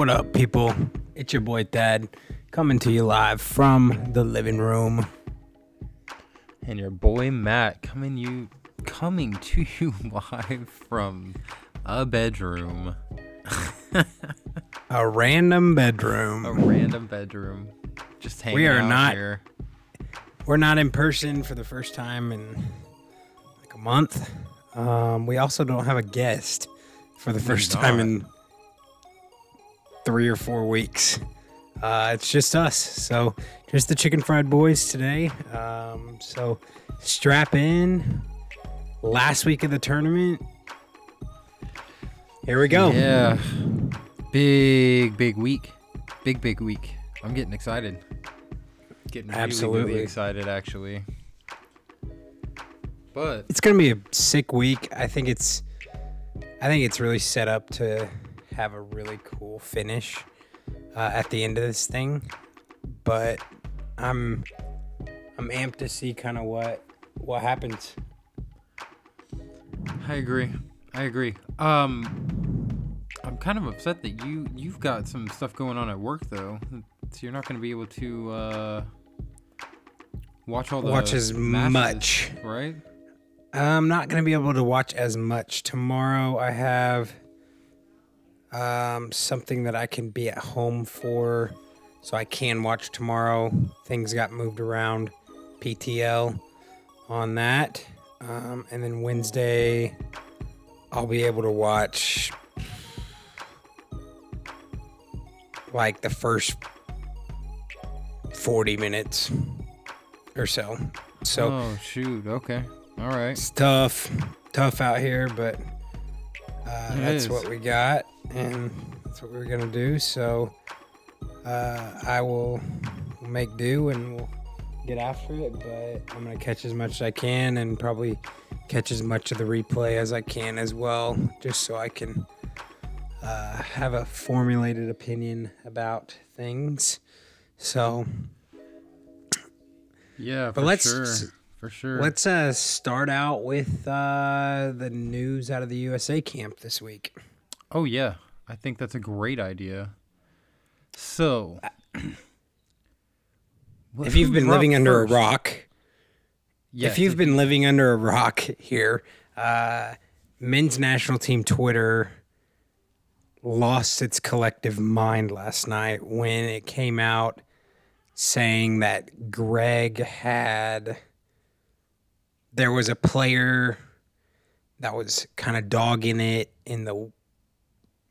What up, people? It's your boy Thad coming to you live from the living room. And your boy Matt coming you coming to you live from a bedroom. A random bedroom. A random bedroom. Just hanging We are out not- here. We're not in person for the first time in like a month. Um, we also don't have a guest for the first time in three or four weeks. Uh, it's just us. So, just the chicken fried boys today. Um, so, strap in. Last week of the tournament. Here we go. Yeah. Big, big week. Big, big week. I'm getting excited. Getting really, Absolutely. really excited, actually. But It's gonna be a sick week. I think it's, I think it's really set up to have a really cool finish uh, at the end of this thing. But I'm, I'm amped to see kind of what what happens. I agree. I agree. Um, I'm kind of upset that you you've got some stuff going on at work though, so you're not going to be able to uh, watch all the Watch as matches, much. right? I'm not gonna be able to watch as much tomorrow. I have um, something that I can be at home for, so I can watch tomorrow. Things got moved around, PTL on that, um, and then Wednesday I'll be able to watch like the first 40 minutes or so. So. oh shoot. Okay. All right. It's tough, tough out here, but uh, that's is. what we got, and that's what we're gonna do. So uh, I will make do, and we'll get after it. But I'm gonna catch as much as I can, and probably catch as much of the replay as I can as well, just so I can uh, have a formulated opinion about things. So Yeah, But for let's- sure. For sure. Let's uh, start out with uh, the news out of the USA camp this week. Oh yeah, I think that's a great idea. So, Well, if you've been living under first? a rock, Yes, if you've been living under a rock here, uh, men's national team Twitter lost its collective mind last night when it came out saying that Greg had there was a player that was kind of dogging it in the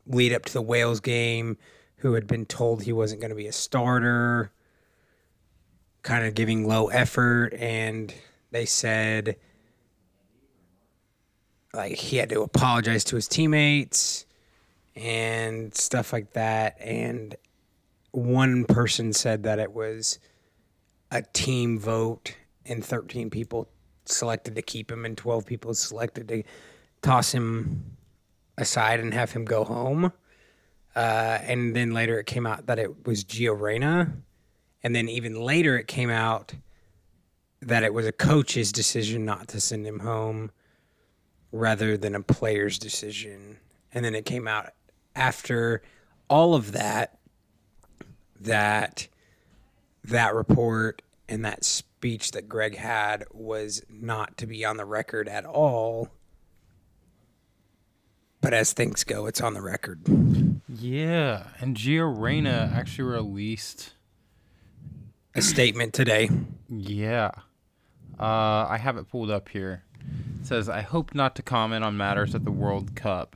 lead up to the Wales game who had been told he wasn't going to be a starter kind of giving low effort and they said like he had to apologize to his teammates and stuff like that. And one person said that it was a team vote and 13 people selected to keep him and 12 people selected to toss him aside and have him go home uh, and then later it came out that it was Gio Reyna and then even later it came out that it was a coach's decision not to send him home rather than a player's decision. And then it came out after all of that that that report and that speech that Greg had was not to be on the record at all. But as things go, it's on the record. Yeah, and Gio Reyna actually released. A statement today. Yeah, uh, I have it pulled up here. It says, "I hope not to comment on matters at the World Cup.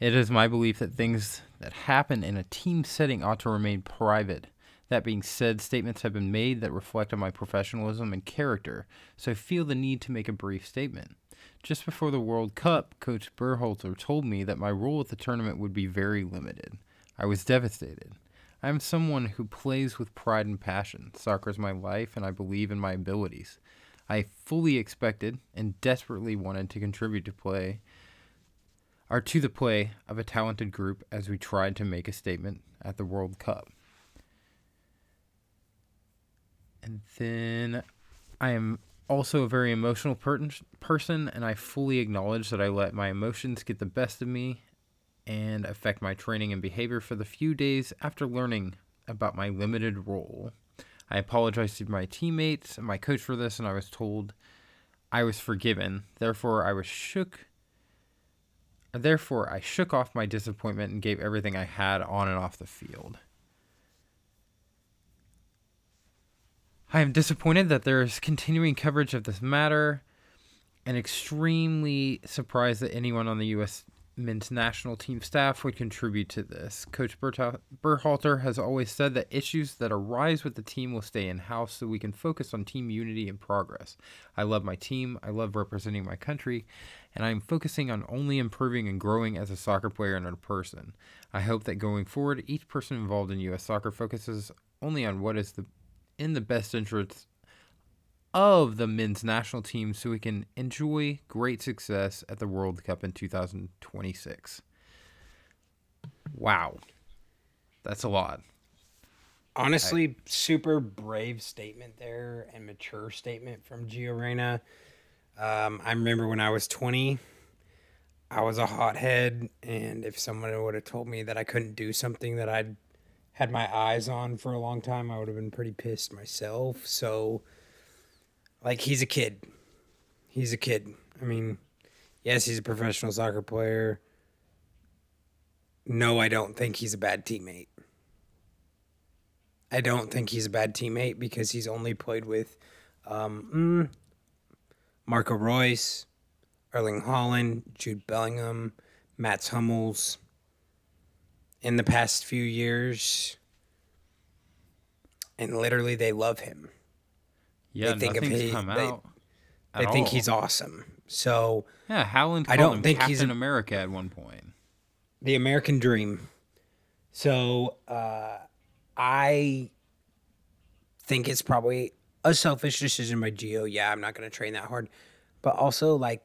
It is my belief that things that happen in a team setting ought to remain private. That being said, statements have been made that reflect on my professionalism and character, so I feel the need to make a brief statement." Just before the World Cup, Coach Berhalter told me that my role at the tournament would be very limited. I was devastated. I am someone who plays with pride and passion. Soccer is my life, and I believe in my abilities. I fully expected and desperately wanted to contribute to play or to the play of a talented group as we tried to make a statement at the World Cup. And then I am also a very emotional per- person, and I fully acknowledge that I let my emotions get the best of me and affect my training and behavior for the few days after learning about my limited role. I apologized to my teammates and my coach for this, and I was told I was forgiven. Therefore, I was shook. Therefore, I shook off my disappointment and gave everything I had on and off the field. I am disappointed that there is continuing coverage of this matter and extremely surprised that anyone on the U.S. men's national team staff would contribute to this. Coach Berhalter has always said that issues that arise with the team will stay in house so we can focus on team unity and progress. I love my team, I love representing my country, and I am focusing on only improving and growing as a soccer player and a person. I hope that going forward, each person involved in U.S. soccer focuses only on what is the in the best interest of the men's national team so we can enjoy great success at the World Cup in 2026. Wow. That's a lot. Honestly, I, super brave statement there and mature statement from Gio Reyna. Um, I remember when I was 20, I was a hothead, and if someone would have told me that I couldn't do something that I'd had my eyes on for a long time, I would have been pretty pissed myself. So, like, he's a kid. He's a kid. I mean, yes, he's a professional soccer player. No, I don't think he's a bad teammate. I don't think he's a bad teammate because he's only played with um, mm, Marco Reus, Erling Haaland, Jude Bellingham, Mats Hummels in the past few years, and literally they love him. Yeah, they think of his, come they, out. They think he's awesome. So yeah, Howland. I don't think Captain he's in America at one point. The American Dream. So uh, I think it's probably a selfish decision by Gio. Yeah, I'm not going to train that hard, but also like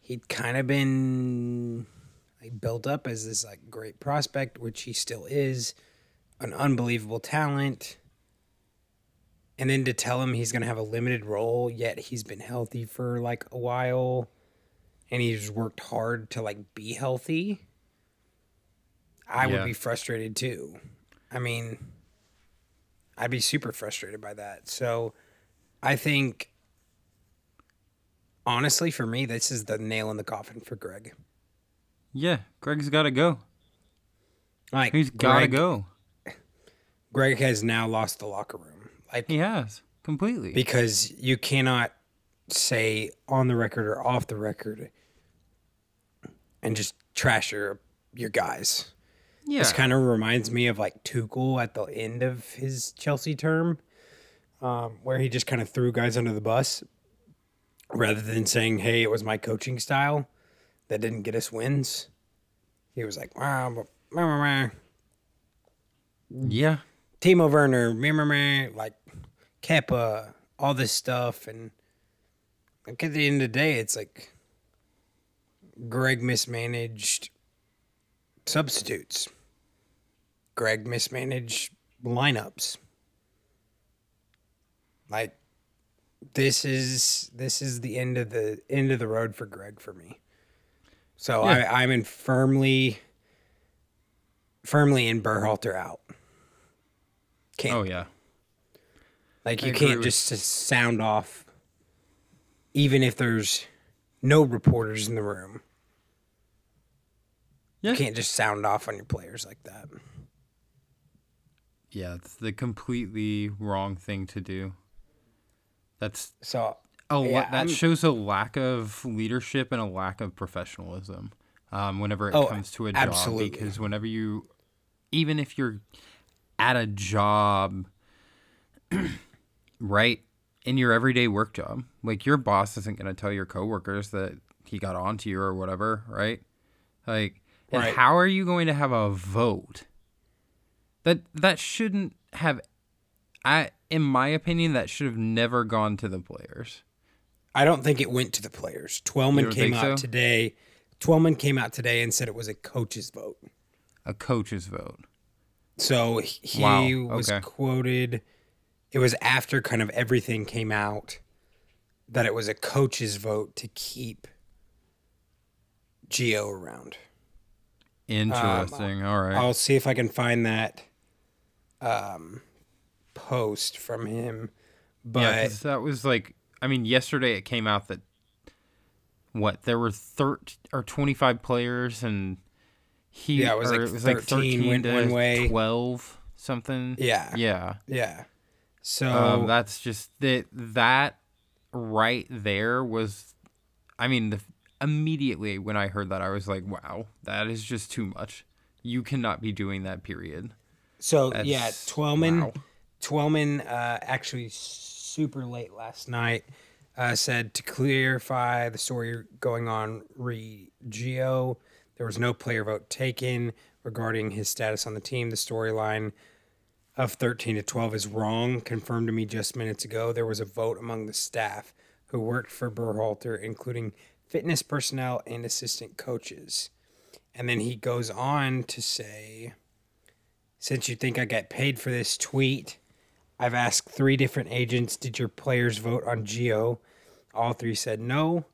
he'd kind of been built up as this like great prospect, which he still is, an unbelievable talent. And then to tell him he's going to have a limited role, yet he's been healthy for like a while and he's worked hard to like be healthy. I yeah. would be frustrated too. I mean, I'd be super frustrated by that. So I think honestly for me this is the nail in the coffin for Greg. Yeah, Greg's got to go. Like he's got to go. Greg has now lost the locker room. Like he has completely because you cannot say on the record or off the record and just trash your your guys. Yeah, this kind of reminds me of like Tuchel at the end of his Chelsea term, um, where he just kind of threw guys under the bus rather than saying, "Hey, it was my coaching style." That didn't get us wins. He was like, wow, yeah, Timo Werner, like Kepa, all this stuff, and like at the end of the day, it's like Greg mismanaged substitutes. Greg mismanaged lineups. Like this is this is the end of the end of the road for Greg for me. So yeah. I, I'm in firmly, firmly in Berhalter out. Can't, oh yeah. Like you can't just sound off, even if there's no reporters in the room. Yeah. You can't just sound off on your players like that. Yeah, it's the completely wrong thing to do. That's so Oh, yeah, that I'm, shows a lack of leadership and a lack of professionalism. Um, whenever it oh, comes to a job, absolutely. because whenever you, even if you're at a job, right in your everyday work job, like your boss isn't going to tell your coworkers that he got onto you or whatever, right? Like, and right. how are you going to have a vote? That that shouldn't have. I, in my opinion, that should have never gone to the players. I don't think it went to the players. Twellman came out so? today. Twellman came out today and said it was a coach's vote. A coach's vote. So he wow. was okay. quoted. It was after kind of everything came out that it was a coach's vote to keep Gio around. Interesting. All right. I'll see if I can find that um, post from him. But yeah, that was like, I mean, yesterday it came out that what there were thirteen or twenty five players, and he Yeah, it was like it was like 13 thirteen went one way. twelve something. yeah, Yeah. yeah. So Um, that's just that that right there was, I mean, the, immediately when I heard that, I was like, wow, that is just too much. You cannot be doing that. Period. So That's- yeah, Twellman, wow. Twellman uh, actually super late last night uh, said to clarify the story going on re Gio, there was no player vote taken regarding his status on the team. The storyline of 13 to 12 is wrong, confirmed to me just minutes ago. There was a vote among the staff who worked for Berhalter, including fitness personnel and assistant coaches. And then he goes on to say, since you think I get paid for this tweet, I've asked three different agents, did your players vote on Gio? All three said no.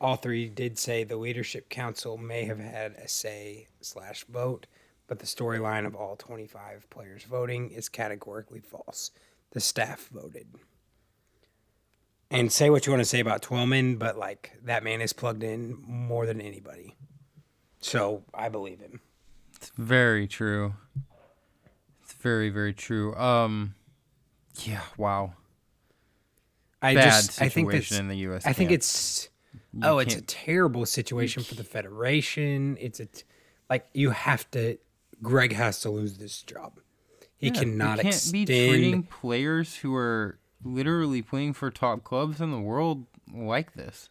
All three did say the leadership council may have had a say slash vote, but the storyline of all 25 players voting is categorically false. The staff voted. And say what you want to say about Twellman, but like that man is plugged in more than anybody. So I believe him. It's very true. It's very very true. Um, yeah. Wow. I Bad just I think situation that's, in the U.S. I think it's oh, it's a terrible situation for the federation. It's a t- like you have to. Greg has to lose this job. He Yeah, cannot you can't extend. be treating players who are literally playing for top clubs in the world like this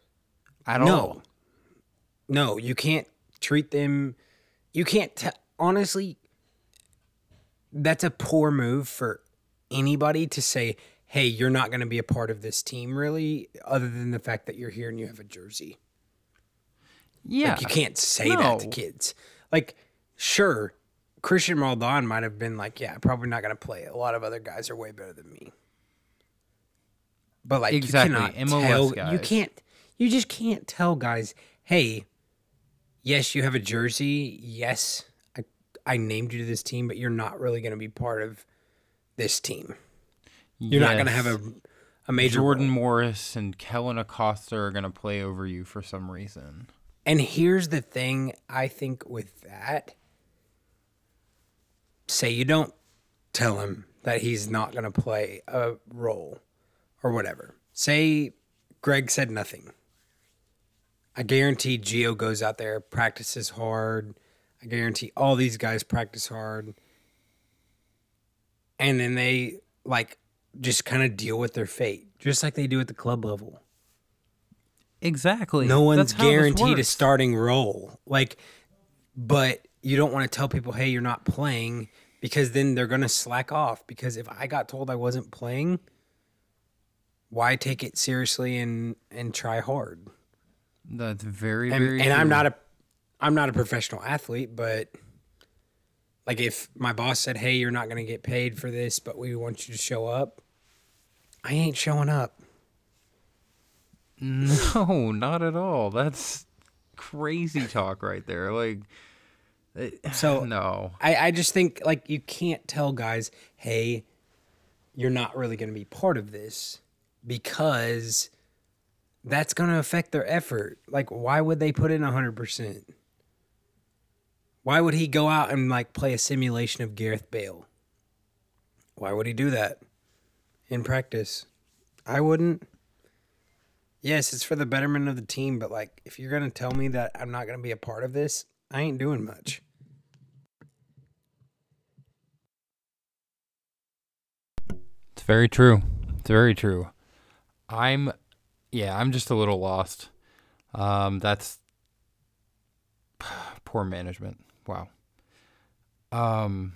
at no, all. no, you can't treat them. You can't t- honestly. That's a poor move for anybody to say, "Hey, you're not going to be a part of this team." Really, other than the fact that you're here and you have a jersey. Yeah, Like you can't say that to kids. Like, sure, Cristian Roldan might have been like, yeah, probably not going to play. A lot of other guys are way better than me. But like, Exactly, you cannot MLS tell. You can't. You just can't tell guys, hey, yes, you have a jersey. Yes, I I named you to this team, but you're not really going to be part of this team. You're not going to have a a major Jordan role. Morris and Kellyn Acosta are gonna play over you for some reason. And here's the thing I think with that say you don't tell him that he's not going to play a role or whatever. Say Greg said nothing. I guarantee Gio goes out there, practices hard. I guarantee all these guys practice hard. And then they like just kind of deal with their fate, just like they do at the club level Exactly. no one's That's guaranteed a starting role. Like, but you don't want to tell people, hey, you're not playing because then they're going to slack off. Because if I got told I wasn't playing, why take it seriously and, and try hard? That's very And, very. and I'm not a, I'm not a professional athlete, but like if my boss said, hey, you're not going to get paid for this, but we want you to show up, I ain't showing up. No, not at all. That's crazy talk right there. Like, it- So no. I, I just think like you can't tell guys, hey, you're not really going to be part of this because that's going to affect their effort. Like, why would they put in 100%? Why would he go out and like play a simulation of Gareth Bale? Why would he do that in practice? I wouldn't. Yes, it's for the betterment of the team, but like if you're going to tell me that I'm not going to be a part of this, I ain't doing much. It's very true. It's very true. I'm, yeah, I'm just a little lost. Um, that's poor management. Wow. Um,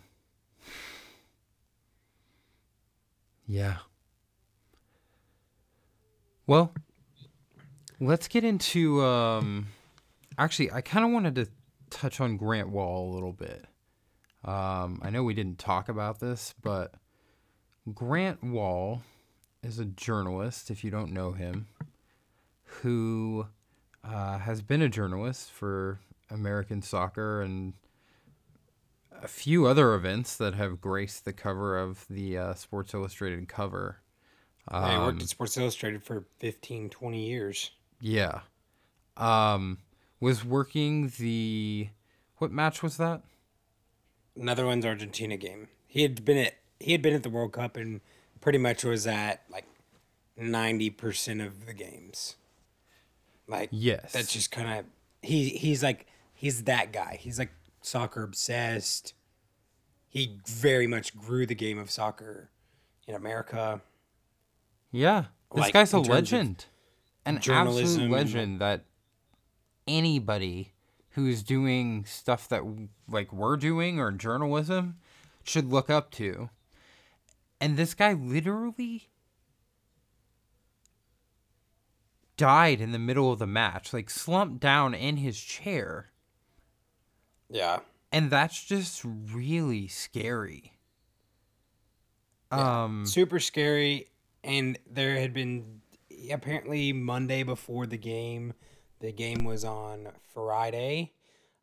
yeah. Well, let's get into. Um, actually, I kind of wanted to touch on Grant Wahl a little bit. Um, I know we didn't talk about this, but Grant Wahl is a journalist, if you don't know him, who uh, has been a journalist for American soccer and a few other events that have graced the cover of the uh, Sports Illustrated cover. I worked Um, at Sports Illustrated for 15, 20 years. Yeah. Um, was working the what match was that? Netherlands Argentina game. He had been at he had been at the World Cup and pretty much was at like ninety percent of the games. Like Yes. that's just kind of he he's like he's that guy. He's like soccer obsessed. He very much grew the game of soccer in America. Yeah. This Like, guy's a in terms of legend. An absolute legend that anybody who's doing stuff that like we're doing or journalism should look up to. And this guy literally died in the middle of the match, like slumped down in his chair. Yeah. And that's just really scary. Um super scary and there had been apparently monday before the game the game was on friday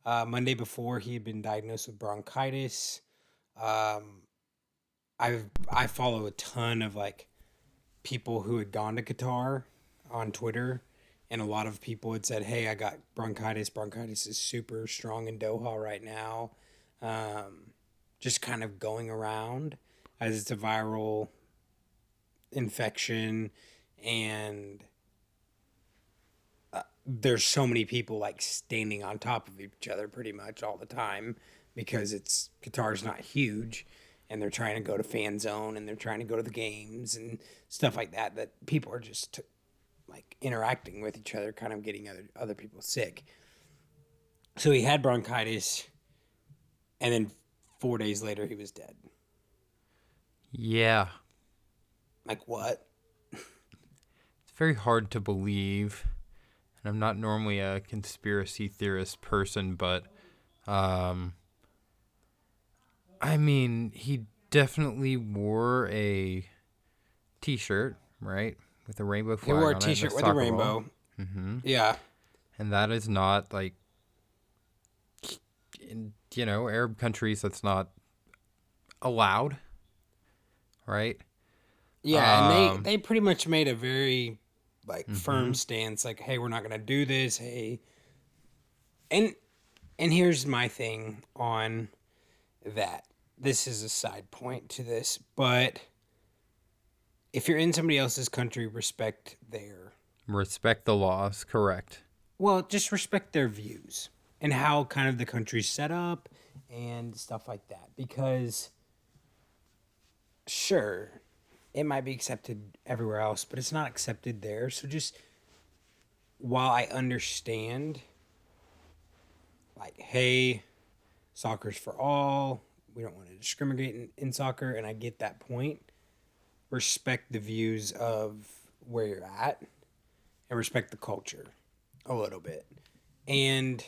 uh, monday before he had been diagnosed with bronchitis um, i i follow a ton of like people who had gone to qatar on twitter and a lot of people had said hey i got bronchitis. Bronchitis is super strong in doha right now. Um, just kind of going around as it's a viral infection and uh, there's so many people like standing on top of each other pretty much all the time because it's Qatar's not huge and they're trying to go to fan zone and they're trying to go to the games and stuff like that that people are just like interacting with each other kind of getting other other people sick so he had bronchitis and then 4 days later he was dead yeah. like what It's very hard to believe. And I'm not normally a conspiracy theorist person, but um I mean, he definitely wore a t-shirt, right? With a rainbow he flag wore on a it t-shirt with a rainbow ball. hmm yeah And that is not like in you know, Arab countries that's not allowed. Right? Yeah, Um, and they they pretty much made a very like Mm-hmm. firm stance like hey, we're not going to do this. Hey. And and here's my thing on that. This is a side point to this, but if you're in somebody else's country, respect their Respect the laws, correct. well, just respect their views and how kind of the country's set up and stuff like that. Because, sure, it might be accepted everywhere else, but it's not accepted there. So just while I understand, like, hey, soccer's for all, we don't want to discriminate in, in soccer, and I get that point. Respect the views of where you're at and respect the culture a little bit. And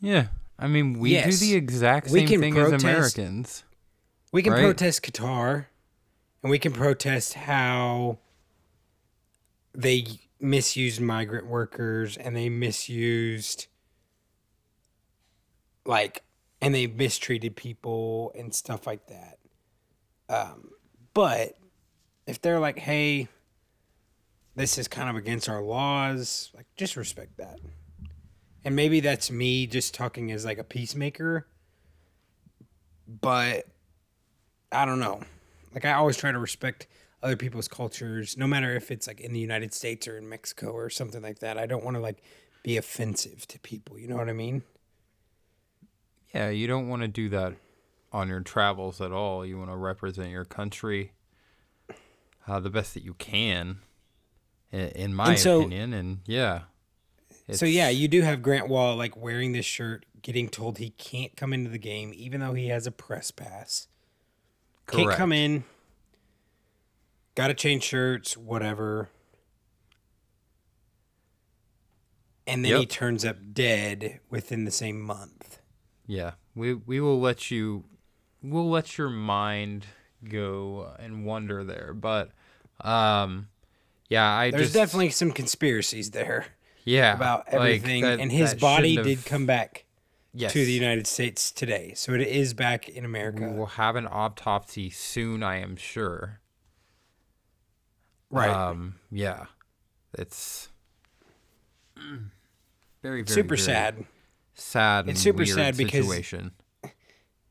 Yeah. I mean, we Yes. do the exact same thing as Americans. we can Right. protest Qatar and we can protest how they misused migrant workers and they misused like and they mistreated people and stuff like that. Um, but if they're like, hey, this is kind of against our laws, like just respect that. And maybe that's me just talking as like a peacemaker. But I don't know. Like I always try to respect other people's cultures, no matter if it's like in the United States or in Mexico or something like that. I don't want to like be offensive to people. You know what I mean? Yeah, you don't want to do that on your travels at all. You want to represent your country uh, the best that you can, in, in my And so- opinion. And yeah. so yeah, you do have Grant Wahl like wearing this shirt, getting told he can't come into the game, even though he has a press pass. Can't come in. Got to change shirts, whatever. And then he turns up dead within the same month. Yeah, we we will let you, we'll let your mind go and wander there. But, um, yeah, I There's just definitely some conspiracies there. Yeah, about like, everything, that- and his body did come back yes. to the United States today, so it is back in America. We will have an autopsy soon, I am sure. Right. Um. Yeah. It's very, very Super very sad. Sad. It's super sad because- situation.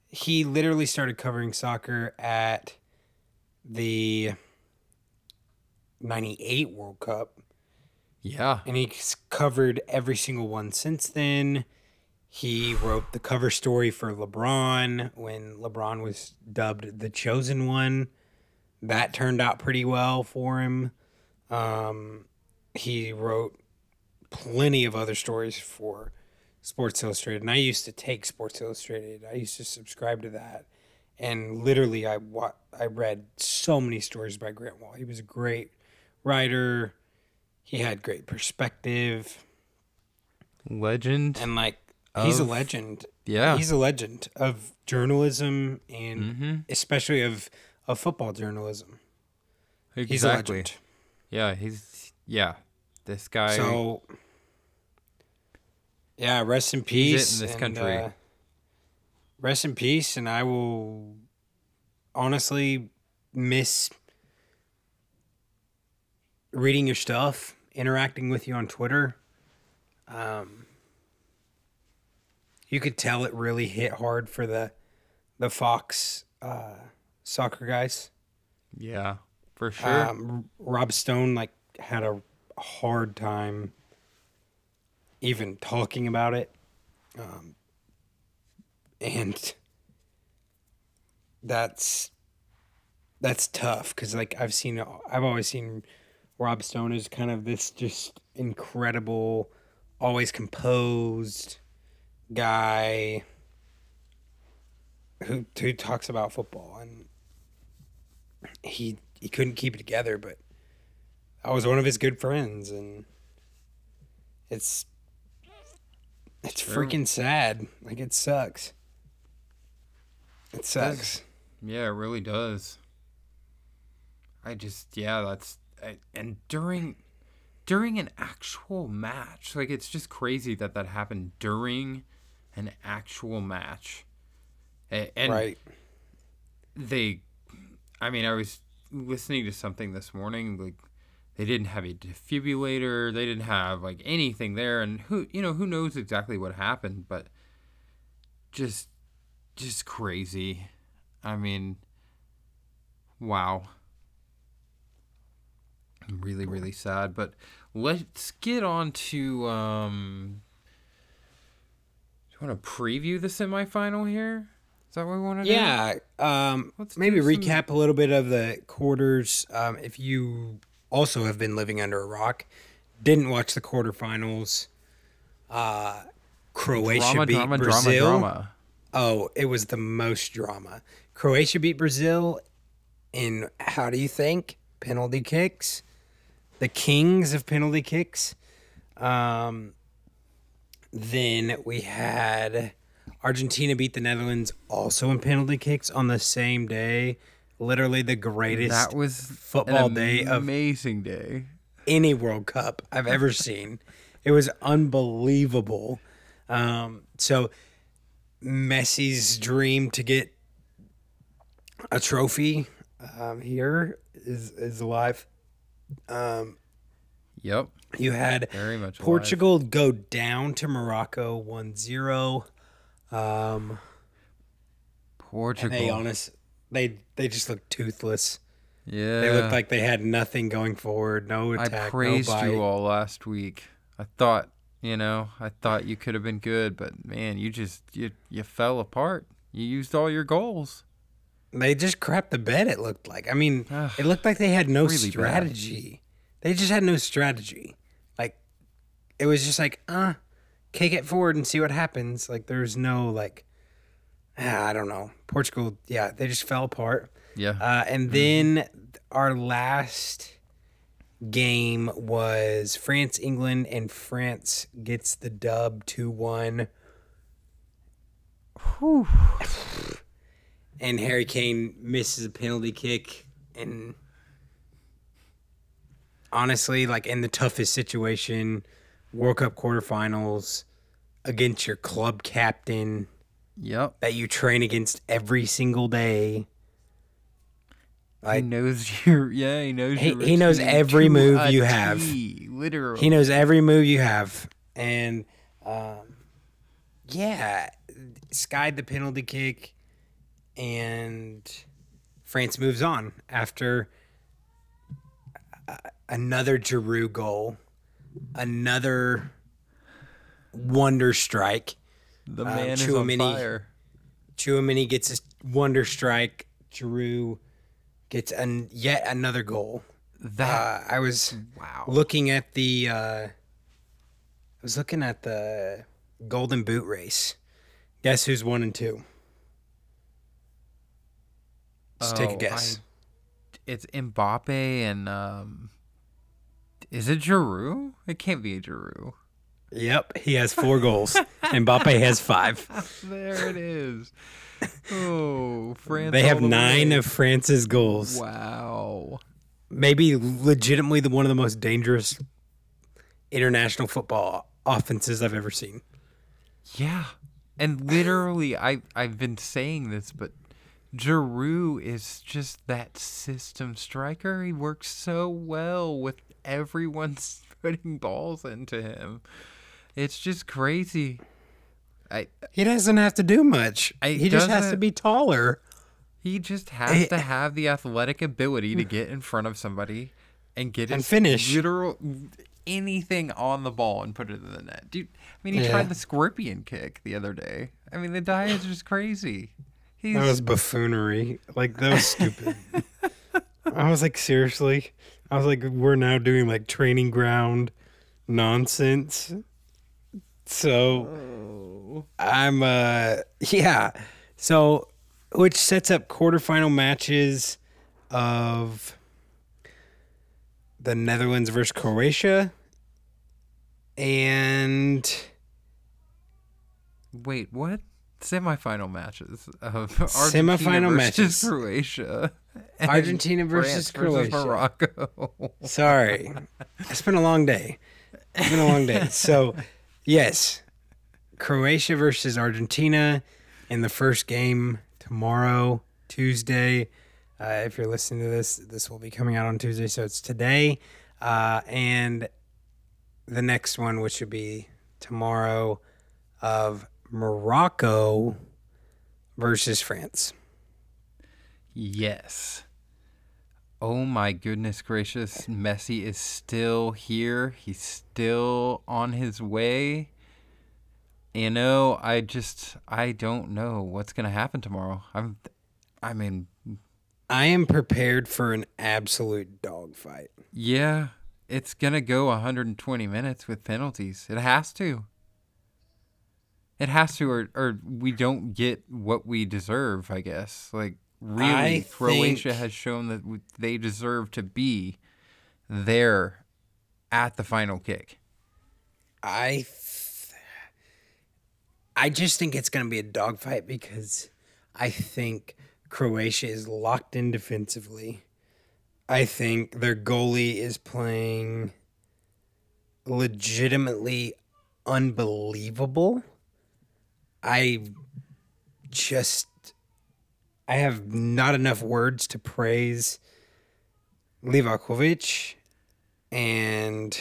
He literally started covering soccer at the '98 World Cup. Yeah. and he's covered every single one since then. He wrote the cover story for LeBron when LeBron was dubbed the chosen one. That turned out pretty well for him. Um, he wrote plenty of other stories for Sports Illustrated, and I used to take Sports Illustrated. I used to subscribe to that, and literally, I wa- I read so many stories by Grant Wahl. He was a great writer. He had great perspective, Legend. and like he's a legend. yeah. He's a legend of journalism and mm-hmm. especially of of football journalism. Exactly. He's a legend. Yeah. He's yeah. This guy. So, yeah, rest in peace. in this and, country. uh, rest in peace, and I will honestly miss reading your stuff, interacting with you on Twitter. Um, you could tell it really hit hard for the the Fox uh, soccer guys. yeah. For sure. Um, Rob Stone like had a hard time even talking about it, um, and that's that's tough because like I've seen I've always seen Rob Stone as kind of this just incredible, always composed guy who who talks about football. And he he couldn't keep it together, but I was one of his good friends, and it's it's Sure. freaking sad. Like it sucks. It sucks. Yeah, it really does. I just yeah, that's I, and during during an actual match, like it's just crazy that that happened during an actual match. A- And right. they I mean, I was listening to something this morning like they didn't have a defibrillator, they didn't have like anything there and who you know, who knows exactly what happened, but just just crazy. I mean, wow. I'm really, really sad. But let's get on to um do you want to preview the semifinal here? Is that what we want to do? Yeah. Um, Let's maybe do some- recap a little bit of the quarters. Um, if you also have been living under a rock, didn't watch the quarterfinals. Uh, Croatia Drama, beat drama, Brazil. drama, drama. Oh, it was the most drama. Croatia beat Brazil in how do you think? Penalty kicks. The kings of penalty kicks. Um, then we had Argentina beat the Netherlands also in penalty kicks on the same day. Literally the greatest That was football day of amazing day. any World Cup I've ever seen. It was unbelievable. Um, so Messi's dream to get a trophy um, here is is alive. Um, Yep, you had very much. alive. Portugal go down to Morocco 1-0. Um, Portugal. and they honest they they just looked toothless. yeah, They looked like they had nothing going forward, no attack. I praised no you all last week. I thought, you know, I thought you could have been good, but man, you just you you fell apart. You used all your goals. They just crapped the bed. It looked like. I mean, Ugh, it looked like they had no really bad. strategy. They just had no strategy. Like, it was just like, uh, kick it forward and see what happens. Like, there's no like, I don't know. Portugal, yeah, they just fell apart. Yeah, Uh, and then our last game was France England, and France gets the dub two one. And Harry Kane misses a penalty kick, and honestly, like in the toughest situation, World Cup quarterfinals against your club captain Yep. that you train against every single day. He Like knows your yeah, he knows He- he knows every move you have. T, literally. he knows every move you have, and um, yeah, skied the penalty kick, and France moves on after another Giroud goal, another wonder strike. The um, man is on Tchouaméni- fire. Tchouaméni gets a wonder strike. Giroud gets an, yet another goal. That Uh, I was wow. looking at the uh, I was looking at the Golden Boot race. Guess who's one and two? Just take a Oh, guess. I- it's Mbappe and um is it Giroud? It can't be a Giroud. Yep, he has four goals. Mbappe has five. There it is. Oh, France. They have the nine way. of France's goals. Wow. Maybe legitimately the one of the most dangerous international football offenses I've ever seen. Yeah. And literally I I've been saying this, but Giroud is just that system striker. He works so well with everyone putting balls into him. It's just crazy. I He doesn't have to do much. I- he just has to be taller. he just has eh, to have the athletic ability to get in front of somebody and get And finish. literal anything on the ball and put it in the net. Dude, I mean, he Yeah. tried the scorpion kick the other day. I mean, the guy is just crazy. He's That was buffoonery. Like that was stupid. I was like, seriously? I was like, we're now doing like training ground nonsense. So I'm uh yeah. So which sets up quarterfinal matches of the Netherlands versus Croatia and wait, what? Semifinal matches of Argentina Semifinal versus matches. Croatia. Argentina versus France versus Croatia. Morocco. Sorry. It's been a long day. It's been a long day. So, yes, Croatia versus Argentina in the first game tomorrow, Tuesday. Uh, if you're listening to this, this will be coming out on Tuesday. So it's today. Uh, and the next one, which would be tomorrow, of Morocco versus France. Yes. Oh my goodness gracious. Messi is still here. He's still on his way. You know, I just I don't know what's going to happen tomorrow. I'm I mean, I am prepared for an absolute dogfight. yeah, it's going to go 120 minutes with penalties. It has to. It has to or or we don't get what we deserve, I guess. Like really I Croatia has shown that they deserve to be there at the final kick. I th- I just think it's going to be a dogfight because I think Croatia is locked in defensively. I think their goalie is playing legitimately unbelievable. I just I have not enough words to praise Livakovic and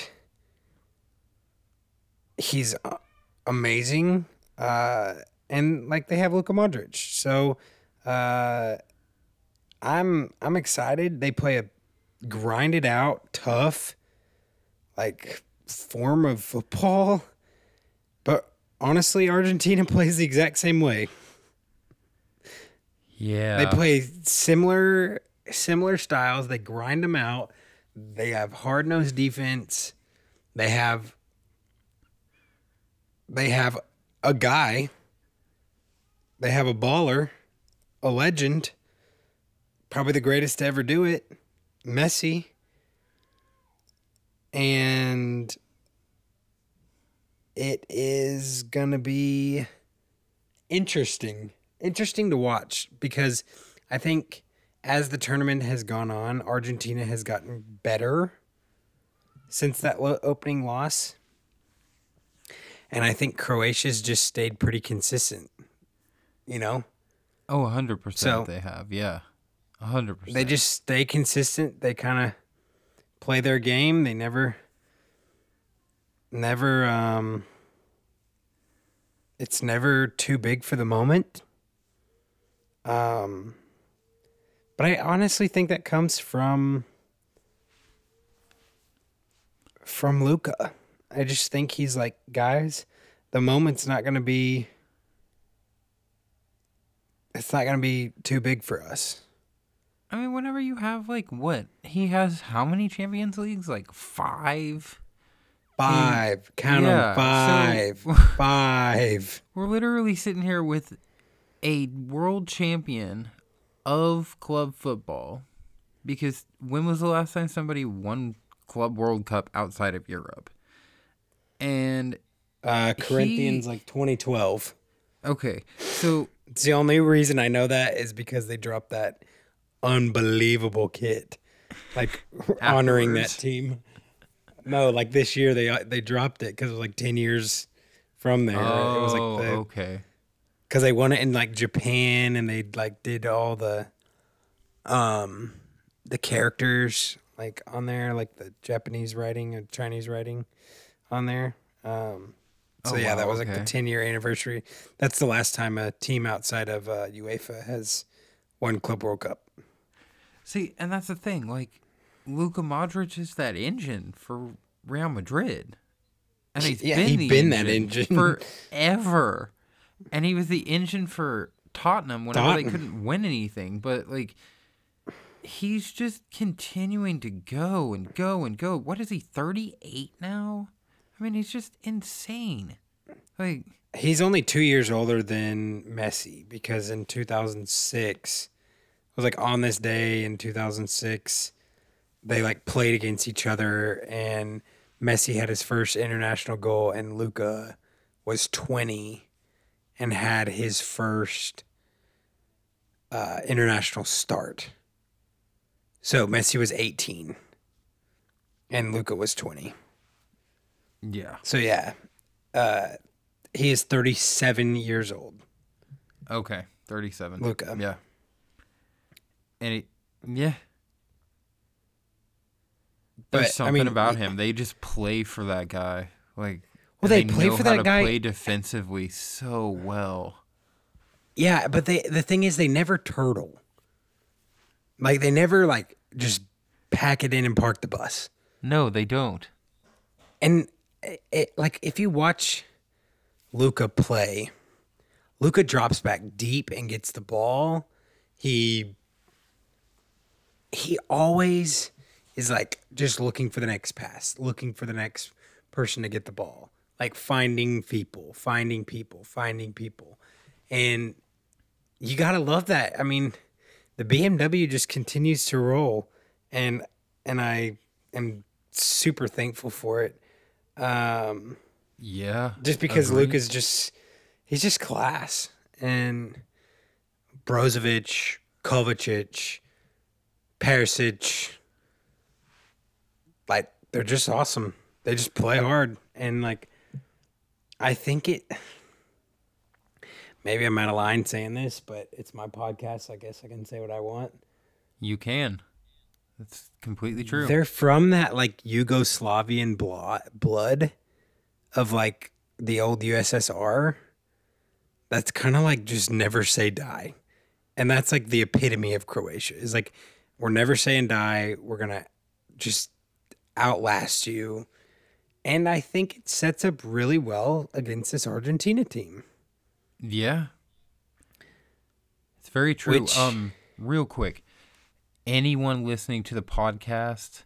he's uh, amazing. Uh, and like they have Luka Modric, so uh, I'm I'm excited. They play a grinded out, tough, like form of football. But honestly, Argentina plays the exact same way. Yeah. They play similar similar styles. They grind them out. They have hard nosed defense. They have they have a guy. They have a baller, a legend, probably the greatest to ever do it, Messi. And it is gonna be interesting interesting to watch because I think as the tournament has gone on, Argentina has gotten better since that lo- opening loss. and I think Croatia's just stayed pretty consistent. You know, Oh, 100% So- they have. Yeah. 100%. they just stay consistent. They kind of play their game. They never, never. um It's never too big for the moment. Um, but I honestly think that comes from from Luka. I just think he's like, guys, the moment's not going to be. It's not going to be too big for us. I mean, whenever you have like what? He has how many Champions Leagues? Like 5. Five. Count Yeah, them. so- Five. Five. We're literally sitting here with a world champion of club football. Because when was the last time somebody won Club World Cup outside of Europe? And Uh, Corinthians He- like 2012. okay, so It's the only reason I know that is because they dropped that unbelievable kit, like honoring that team. No, like this year they they dropped it because it was like 10 years from there. oh, it was like the, okay. Because they won it in like Japan and they like did all the um the characters like on there like the Japanese writing and Chinese writing on there. Um so Oh, yeah, that wow, was like the 10 year anniversary. That's the last time a team outside of uh, UEFA has won Club World Cup. See, and that's the thing. Like, Luka Modric is that engine for Real Madrid, and he's Yeah, been he been that engine. forever. And he was the engine for Tottenham whenever they couldn't win anything. But like, he's just continuing to go and go and go. What is he? Thirty eight now. I mean, he's just insane. Like, He's only 2 years older than Messi because in 2006 it was like on this day in 2006 they like played against each other and Messi had his first international goal and Luka was 20 and had his first uh, international start. So Messi was 18 and Luka was 20. yeah. So yeah, uh, he is 37 years old. Okay, thirty seven. Luka. Yeah. And he, yeah. There's But, I something mean, about him. They just play for that guy. Like, Well, they play know for that guy- Play defensively so well. Yeah, but they the thing is they never turtle. Like they never like just pack it in and park the bus. No, they don't. And it, it, like if you watch Luka play, Luka drops back deep and gets the ball. He he always is like just looking for the next pass, looking for the next person to get the ball. Like finding people, finding people, finding people. And you got to love that. I mean, the BMW just continues to roll and and I am super thankful for it. Um Yeah. just because agreed. Luke is just he's just class and Brozovic, Kovacic, Perisic, like they're just awesome. They just play hard and like I think it. Maybe I'm out of line saying this, but it's my podcast. I guess I can say what I want. You can. That's completely true. They're from that like Yugoslavian blo- blood of like the old USSR. That's kind of like just never say die. And that's like the epitome of Croatia. Is like we're never saying die. We're going to just outlast you. And I think it sets up really well against this Argentina team. Yeah. It's very true. Which- Um, real quick, anyone listening to the podcast,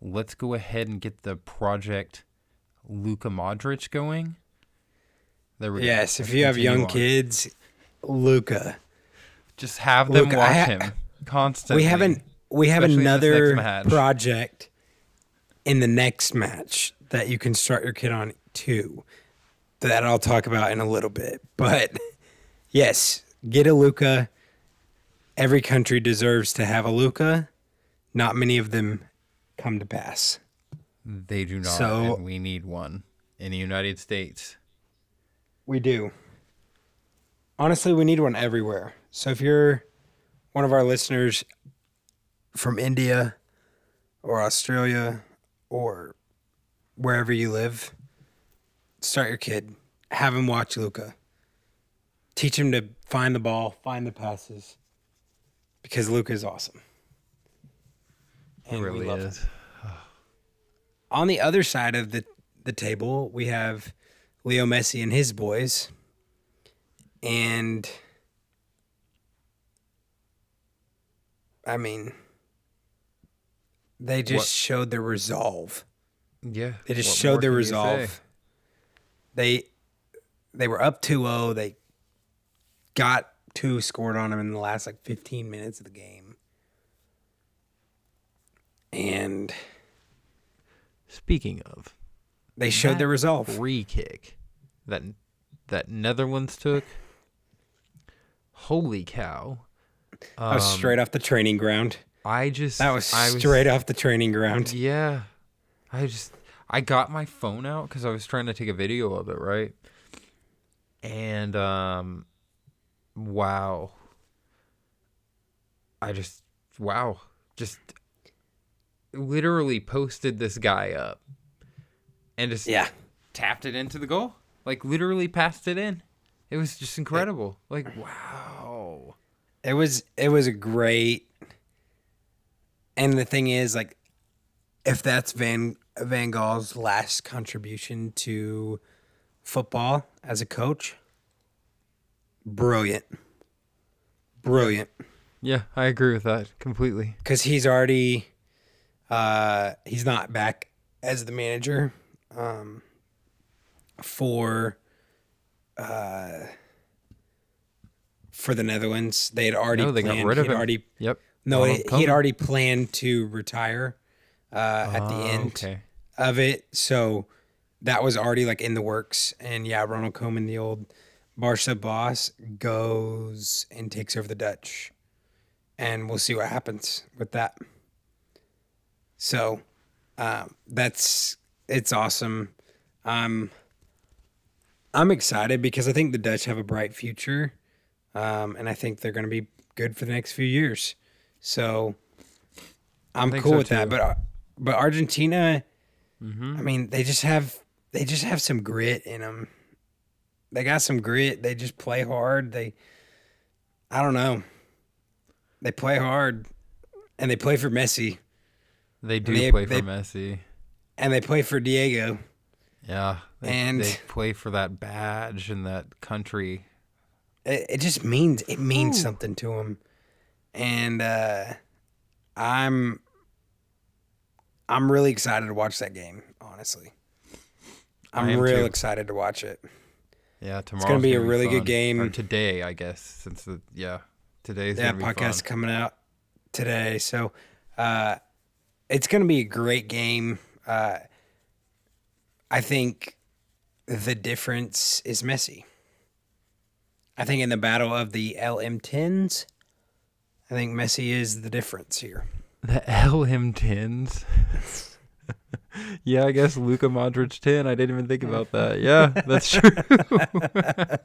let's go ahead and get the project Luka Modric going. There we go. Yes, if you have young on. kids, Luka. just have them Luka, watch ha- him constantly. We haven't. We have Especially in this next another project in the next match that you can start your kid on too. That I'll talk about in a little bit. But yes, get a Luka. Every country deserves to have a Luka. Not many of them come to pass. They do not, So- and we need one in the United States. We do. Honestly, we need one everywhere. So if you're one of our listeners from India or Australia or wherever you live, start your kid. Have him watch Luka. Teach him to find the ball, find the passes, because Luka is awesome. And really is. On the other side of the, the table, we have Leo Messi and his boys. And I mean, they just What- showed their resolve. Yeah. They just what showed their can you say? resolve. They they were up 2-0. They got two scored on them in the last like 15 minutes of the game. And Speaking of they showed their that resolve. free kick that that Netherlands took. Holy cow! That was Um, straight off the training ground. I just That was I straight off the training ground. Yeah, I just I got my phone out because I was trying to take a video of it, right? And um, wow, I just wow, just literally posted this guy up, and just Yeah. tapped it into the goal, like literally passed it in. It was just incredible. Like wow. It was it was a great and the thing is like if that's Van Van Gaal's last contribution to football as a coach, brilliant. Brilliant. Yeah, I agree with that completely. Cuz he's already uh he's not back as the manager um for uh for the Netherlands. They had already No, they got rid of him. already Yep. No, he, had already planned to retire uh, at the Oh, end Okay. of it, so that was already like in the works. And yeah, Ronald Koeman, the old Barca boss, goes and takes over the Dutch, and we'll see what happens with that. So um, that's it's awesome. Um, I'm excited because I think the Dutch have a bright future, um, and I think they're going to be good for the next few years. So I'm cool so with that. But uh, but Argentina, Mm-hmm. I mean, they just have they just have some grit in them. They got some grit. They just play hard. They, I don't know. They play hard, and they play for Messi, They do they- play for they- Messi. and they play for Diego. Yeah. They, And- they play for that badge and that country. It, it just means it means Ooh. something to them, and uh, I'm I'm really excited to watch that game. Honestly, I'm real too. excited to watch it. Yeah, tomorrow. It's gonna be a really good game. Or today, I guess, since the yeah today's yeah, podcast fun. coming out today. So uh, it's going to be a great game. Uh, I think the difference is Messi. I think in the battle of the LM10s, I think Messi is the difference here. The LM tens. yeah, I guess Luka Modric ten. I didn't even think about that. Yeah, that's true.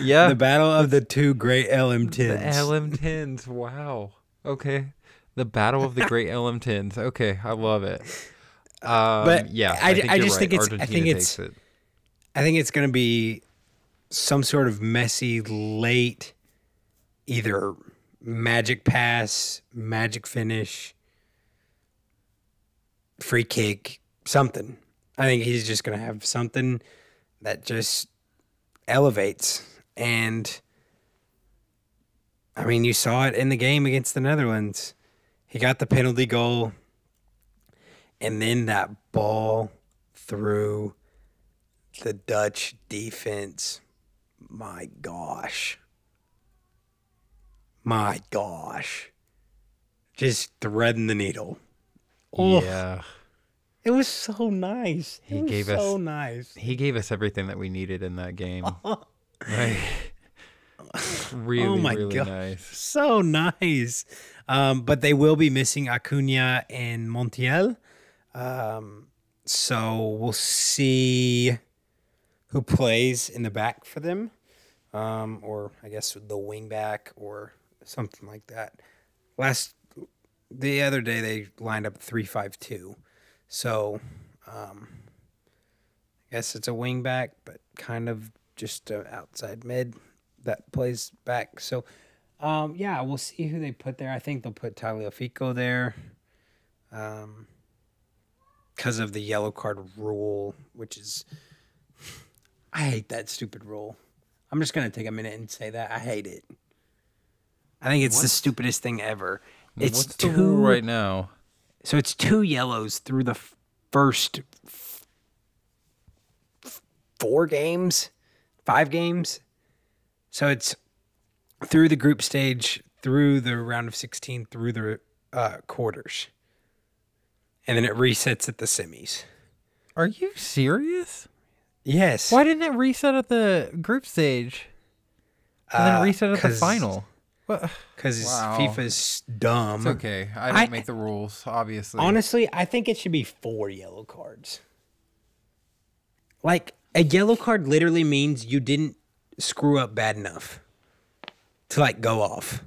yeah, The battle of the two great The LM10s. LM tens. Wow. Okay. The battle of the great LM tens. Okay, I love it. Um, But yeah, I- think I just think right. it's- I think it's- it. I think it's going to be some sort of Messi late, either magic pass, magic finish, free kick, something. I think he's just going to have something that just elevates. And I mean, you saw it in the game against the Netherlands. He got the penalty goal, and then that ball through the Dutch defense. My gosh. My gosh. Just threading the needle. Oh, Yeah, It was so nice. He it was gave us- so nice. he gave us everything that we needed in that game. Like, really, Oh my really gosh. nice. So nice. Um, but they will be missing Acuna and Montiel. Um, so we'll see who plays in the back for them, um, or I guess the wing back or something like that. Last the other day they lined up three five two, so um, I guess it's a wing back, but kind of just an outside mid that plays back. So um, yeah, we'll see who they put there. I think they'll put Tagliafico there. Um, because of the yellow card rule, which is I hate that stupid rule. I'm just gonna take a minute and say that I hate it. I think it's the stupidest thing ever. It's What's two right now? so it's two yellows through the first f- f- four games, five games. So it's through the group stage, through the round of 16, through the uh, quarters. And then it resets at the semis. Are you serious? Yes. Why didn't it reset at the group stage and then Uh, reset at the final? What? Because Wow. FIFA's dumb. It's okay. I don't I- make the rules, obviously. Honestly, I think it should be four yellow cards. Like a yellow card literally means you didn't screw up bad enough to like go off.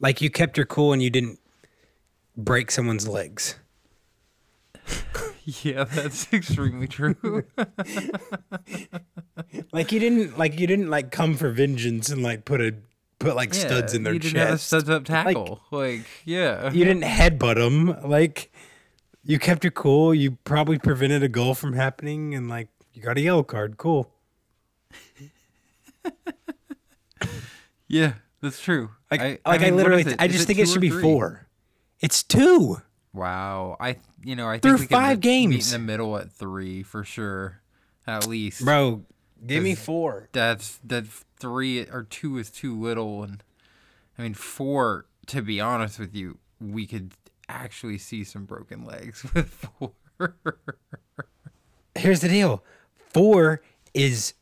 Like you kept your cool and you didn't break someone's legs. yeah, that's extremely true. Like you didn't like you didn't like come for vengeance and like put a put like studs in their you didn't have a studs up tackle. Like, yeah. you didn't headbutt them. Like you kept your cool. You probably prevented a goal from happening, and like you got a yellow card. Cool. Yeah, that's true. Like, I, like I, mean, what literally? I just it think it should be three? four. It's two. Wow. I, you know, I Through think we could five games. in the middle at three for sure, at least. Bro, give me four. That's that three or two is too little, and I mean four. To be honest with you, we could actually see some broken legs with four. Here's the deal. Four is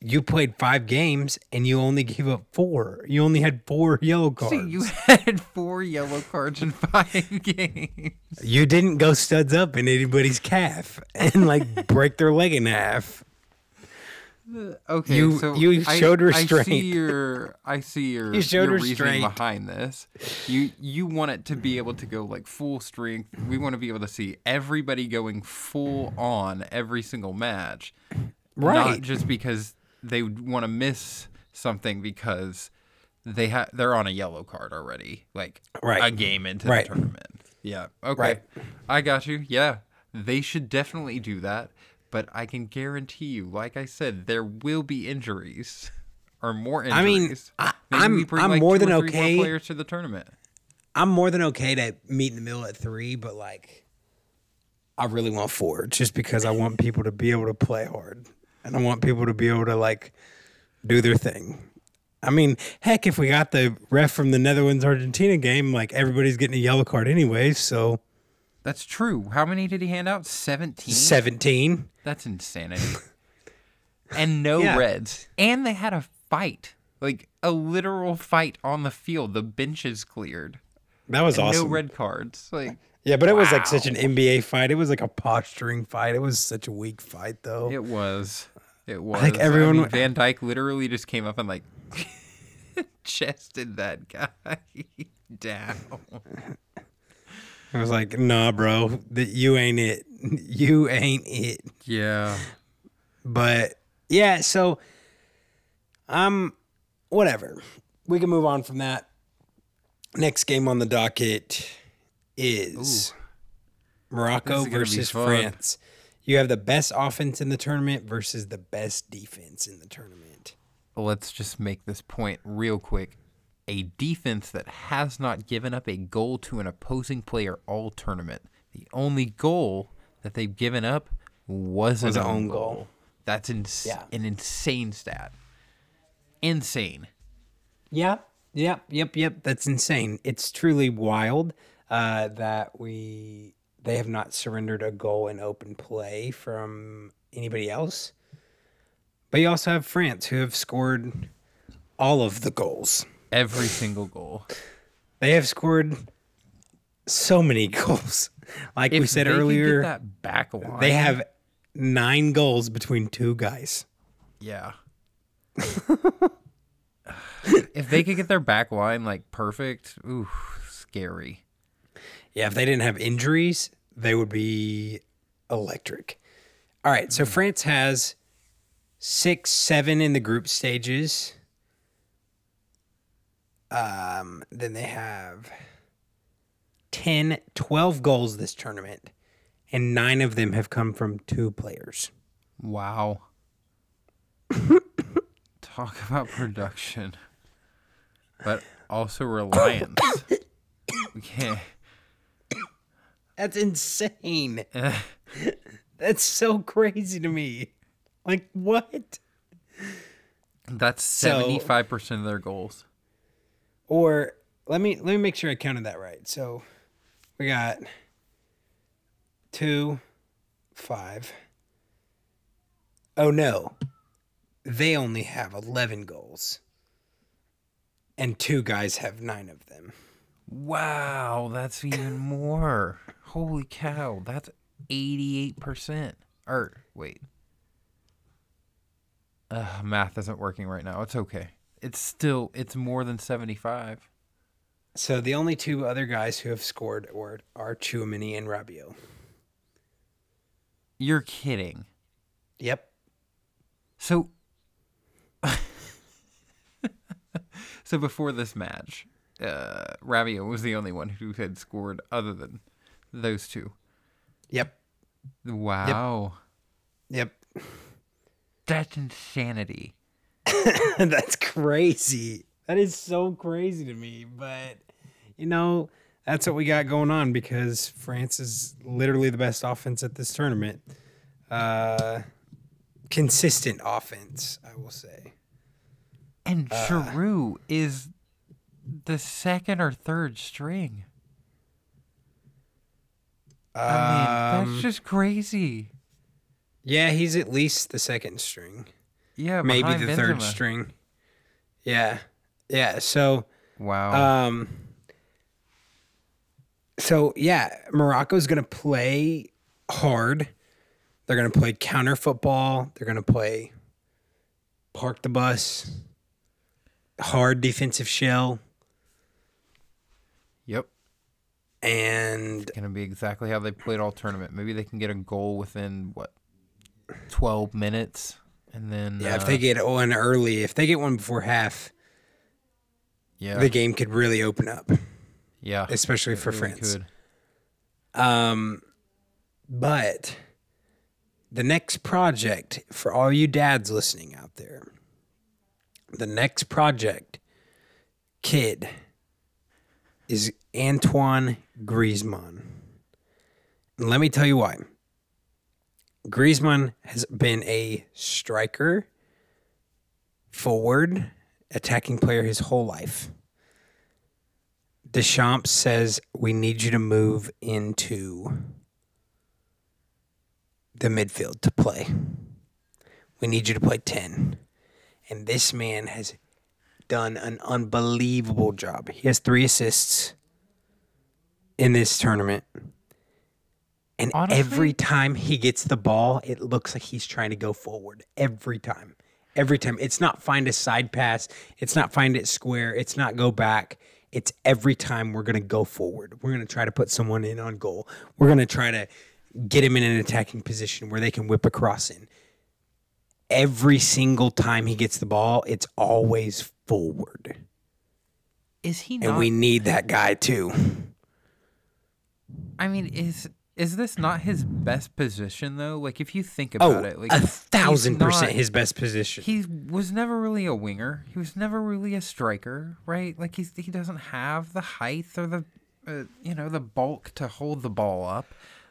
you played five games and you only gave up four. You only had four yellow cards. See, you had four yellow cards in five games. you didn't go studs up in anybody's calf and like break their leg in half. Okay, You- so you I- showed I restraint. see your, I see your, You showed your reasoning behind this. You you want it to be able to go like full strength. We want to be able to see everybody going full on every single match, right? not just because they want to miss something because they have they're on a yellow card already, like Right. a game into Right. the tournament. Yeah, okay, Right. I got you. Yeah, they should definitely do that. But I can guarantee you, like I said, there will be injuries or more I mean, injuries. I- Maybe I'm- I'm like, more than three more okay. players to the tournament. I'm more than okay to meet in the middle at three, but like, I really want four just because I want people to be able to play hard and I want people to be able to like do their thing. I mean, heck, if we got the ref from the Netherlands Argentina game, like everybody's getting a yellow card anyway, so That's true. How many did he hand out? Seventeen. 17. That's insanity. and no Yeah. reds. And they had a fight, like a literal fight on the field. The benches cleared. That was And awesome. No red cards. Like yeah, but it was like such an NBA fight. It was like a posturing fight. It was such a weak fight, though. it was. It was. Like, I everyone- mean, Van Dijk literally just came up and like chested that guy down. I was like, nah, bro, that you ain't it. You ain't it. Yeah. But yeah, so um whatever. We can move on from that. Next game on the docket is Morocco is versus. France. You have the best offense in the tournament versus the best defense in the tournament. let's just make this point real quick. A defense that has not given up a goal to an opposing player all tournament. The only goal that they've given up was, Was an own goal. goal. That's ins- Yeah. an insane stat. Insane. Yeah. Yep. Yep. Yep. That's insane. It's truly wild uh, that we they have not surrendered a goal in open play from anybody else. But you also have France who have scored all of the goals. Every single goal. They have scored so many goals. Like we said they could get earlier, that back line. they have nine goals between two guys. Yeah. if they could get their back line like perfect, ooh, scary. Yeah, if they didn't have injuries, they would be electric. All right, so mm. France has six, seven in the group stages. Um, then they have 10, 12 goals this tournament, and nine of them have come from two players. Wow. Talk about production. But also reliance. can't. That's insane. That's so crazy to me. Like, what? That's 75% of their goals. Or let me let me make sure I counted that right. So we got two, five. Oh no. They only have eleven goals. And two guys have nine of them. Wow, that's even more. Holy cow, that's 88%. Or, wait. Uh, math isn't working right now. It's okay. It's still, it's more than 75. So the only two other guys who have scored are, are Tchouaméni and Rabiot. You're kidding. Yep. So, so before this match, uh, Rabiot was the only one who had scored other than those two. Yep. Wow. Yep. That's insanity. that's crazy. That is so crazy to me. But, you know, that's what we got going on because France is literally the best offense at this tournament. Uh, consistent offense, I will say. And Giroud is the second or third string. I mean, Um, that's just crazy. yeah, he's at least the second string, Yeah, maybe the third string. Yeah. Yeah. So, Wow. Um. So yeah, Morocco's going to play hard. They're going to play counter football. They're going to play park the bus, hard defensive shell, yep. and Gonna be exactly how they played all tournament. Maybe they can get a goal within what, twelve minutes, and then yeah, if uh, they get one early, if they get one before half, yeah, the game could really open up, yeah, especially for really France. could. Um, but the next project for all you dads listening out there, the next project, kid, is Antoine Griezmann. And let me tell you why. Griezmann has been a striker, forward, attacking player his whole life. Deschamps says we need you to move into the midfield to play. We need you to play 10. And this man has done an unbelievable job. He has three assists in this tournament. And Honestly- every time he gets the ball, it looks like he's trying to go forward. Every time. Every time. It's not find a side pass. It's not find it square. It's not go back. It's every time we're going to go forward. We're going to try to put someone in on goal. We're going to try to get him in an attacking position where they can whip across in. Every single time he gets the ball, it's always forward. Is he And we need that guy too. I mean, is is this not his best position though? Like, if you think Oh, about it, like a thousand percent not- his best position. He was never really a winger. He was never really a striker, right? Like he's he doesn't have the height or the uh, you know the bulk to hold the ball up.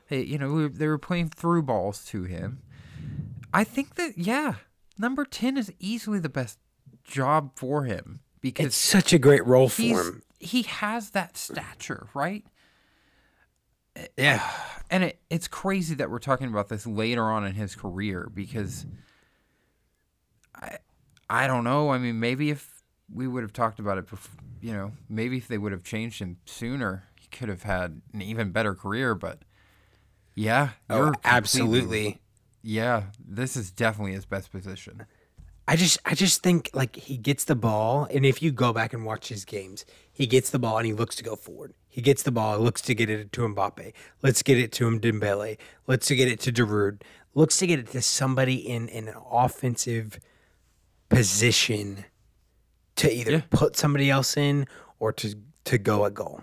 They, you know, we they were playing through balls to him. I think that yeah, number ten is easily the best job for him because it's such a great role for him. he has that stature, right? Yeah. and it, it's crazy that we're talking about this later on in his career because I I don't know. I mean, maybe if we would have talked about it before, you know, maybe if they would have changed him sooner, he could have had an even better career. But yeah, Oh, absolutely. Yeah, this is definitely his best position. I just I just think like he gets the ball, and if you go back and watch his games, he gets the ball and he looks to go forward. He gets the ball, looks to get it to Mbappe. Let's get it to him Dembele. Let's to get it to Giroud. Looks to get it to somebody in, in an offensive position to either Yeah. put somebody else in or to to go a goal.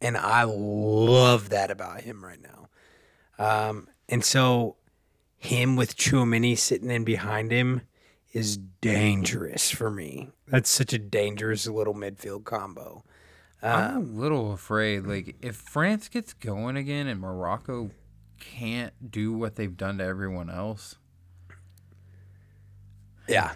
And I love that about him right now. Um, and so him with Tchouaméni sitting in behind him is dangerous for me. That's such a dangerous little midfield combo. I'm uh, a little afraid. Like, if France gets going again and Morocco can't do what they've done to everyone else, Yeah.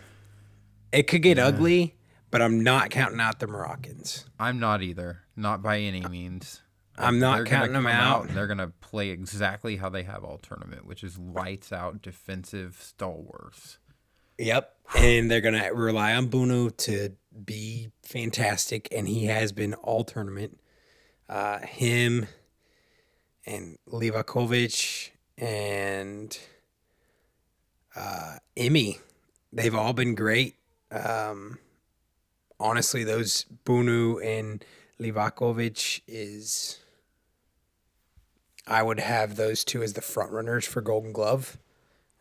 It could get ugly, but I'm not counting out the Moroccans. I'm not either. Not by any means. I'm not They're counting them come out. They're gonna play exactly how they have all tournament, which is lights out defensive stalwarts. Yep. And they're going to rely on Bruno to be fantastic. And he has been all tournament. Uh, him and Livakovic and uh, Emi, they've all been great. Um, honestly, those Bounou and Livakovic is. I would have those two as the front runners for Golden Glove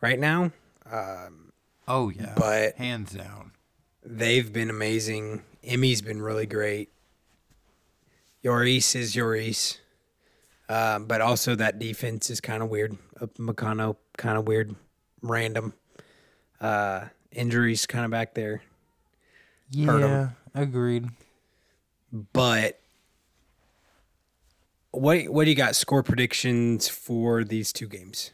right now. Oh yeah, But- hands down. They've been amazing. Emi's been really great. Lloris is Lloris. Um, but also that defense is kind of weird. Uh, Makano kind of weird, random. Uh, injuries kind of back there. Yeah, agreed. But what what do you got score predictions for these two games?